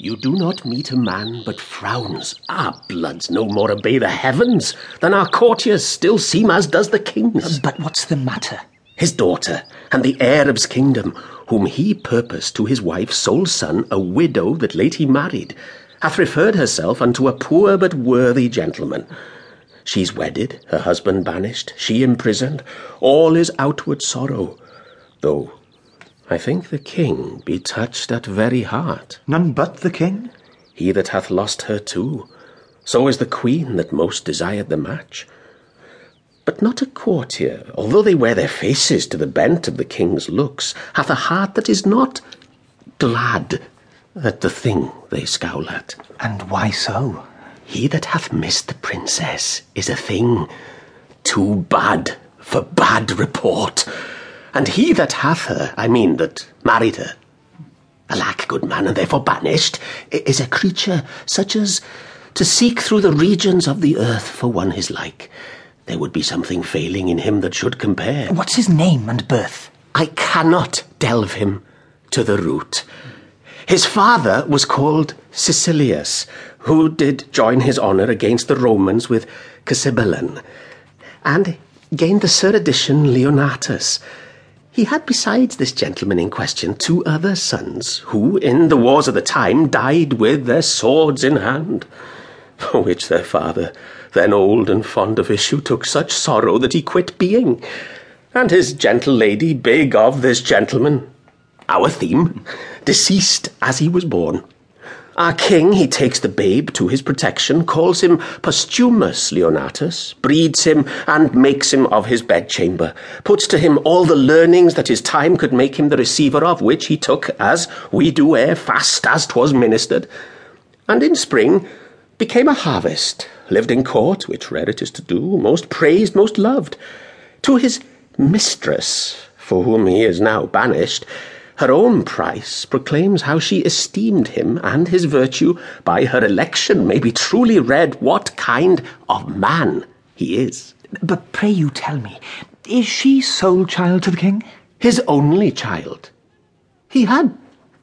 You do not meet a man but frowns. Our bloods no more obey the heavens than our courtiers still seem as does the king's. Um, but what's the matter? His daughter, and the Arab's kingdom, whom he purposed to his wife's sole son, a widow that late he married, hath referred herself unto a poor but worthy gentleman. She's wedded, her husband banished, she imprisoned, all is outward sorrow, though I think the king be touched at very heart. None but the king? He that hath lost her too. So is the queen that most desired the match. But not a courtier, although they wear their faces to the bent of the king's looks, hath a heart that is not glad at the thing they scowl at. And why so? He that hath missed the princess is a thing too bad for bad report. And he that hath her, I mean that married her, alack, good man, and therefore banished, is a creature such as to seek through the regions of the earth for one his like. There would be something failing in him that should compare. What's his name and birth? I cannot delve him to the root. His father was called Sicilius, who did join his honour against the Romans with Cassibelan, and gained the sur-addition Leonatus. He had, besides this gentleman in question, two other sons, who, in the wars of the time, died with their swords in hand, for which their father, then old and fond of issue, took such sorrow that he quit being, and his gentle lady, big of this gentleman, our theme, deceased as he was born. Our king, he takes the babe to his protection, calls him Posthumus Leonatus, breeds him, and makes him of his bedchamber, puts to him all the learnings that his time could make him the receiver of, which he took, as we do air fast as 'twas ministered, and in spring became a harvest, lived in court, which rare it is to do, most praised, most loved. To his mistress, for whom he is now banished, her own price proclaims how she esteemed him and his virtue by her election may be truly read what kind of man he is. But pray you tell me, is she sole child to the king? His only child. He had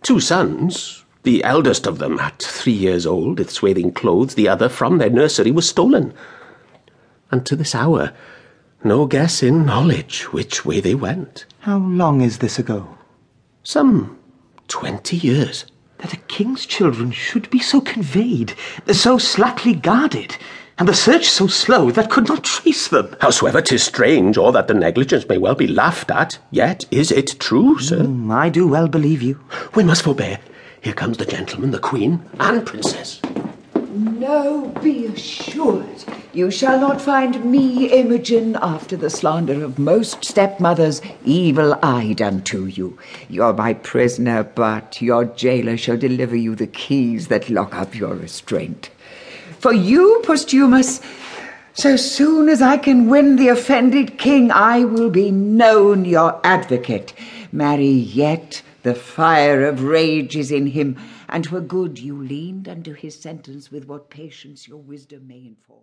two sons. The eldest of them, at three years old, with swathing clothes, the other from their nursery was stolen. And to this hour, no guess in knowledge which way they went. How long is this ago? Some twenty years. That a king's children should be so conveyed, so slackly guarded, and the search so slow that could not trace them. Howsoever 'tis strange, or that the negligence may well be laughed at, yet is it true, sir? Mm, I do well believe you. We must forbear. Here comes the gentleman, the queen, and princess. No, be assured, you shall not find me, Imogen, after the slander of most stepmothers, evil-eyed unto you. You're my prisoner, but your jailer shall deliver you the keys that lock up your restraint. For you, Posthumus, so soon as I can win the offended king, I will be known your advocate. Marry yet, the fire of rage is in him, and twere good you leaned unto his sentence with what patience your wisdom may inform.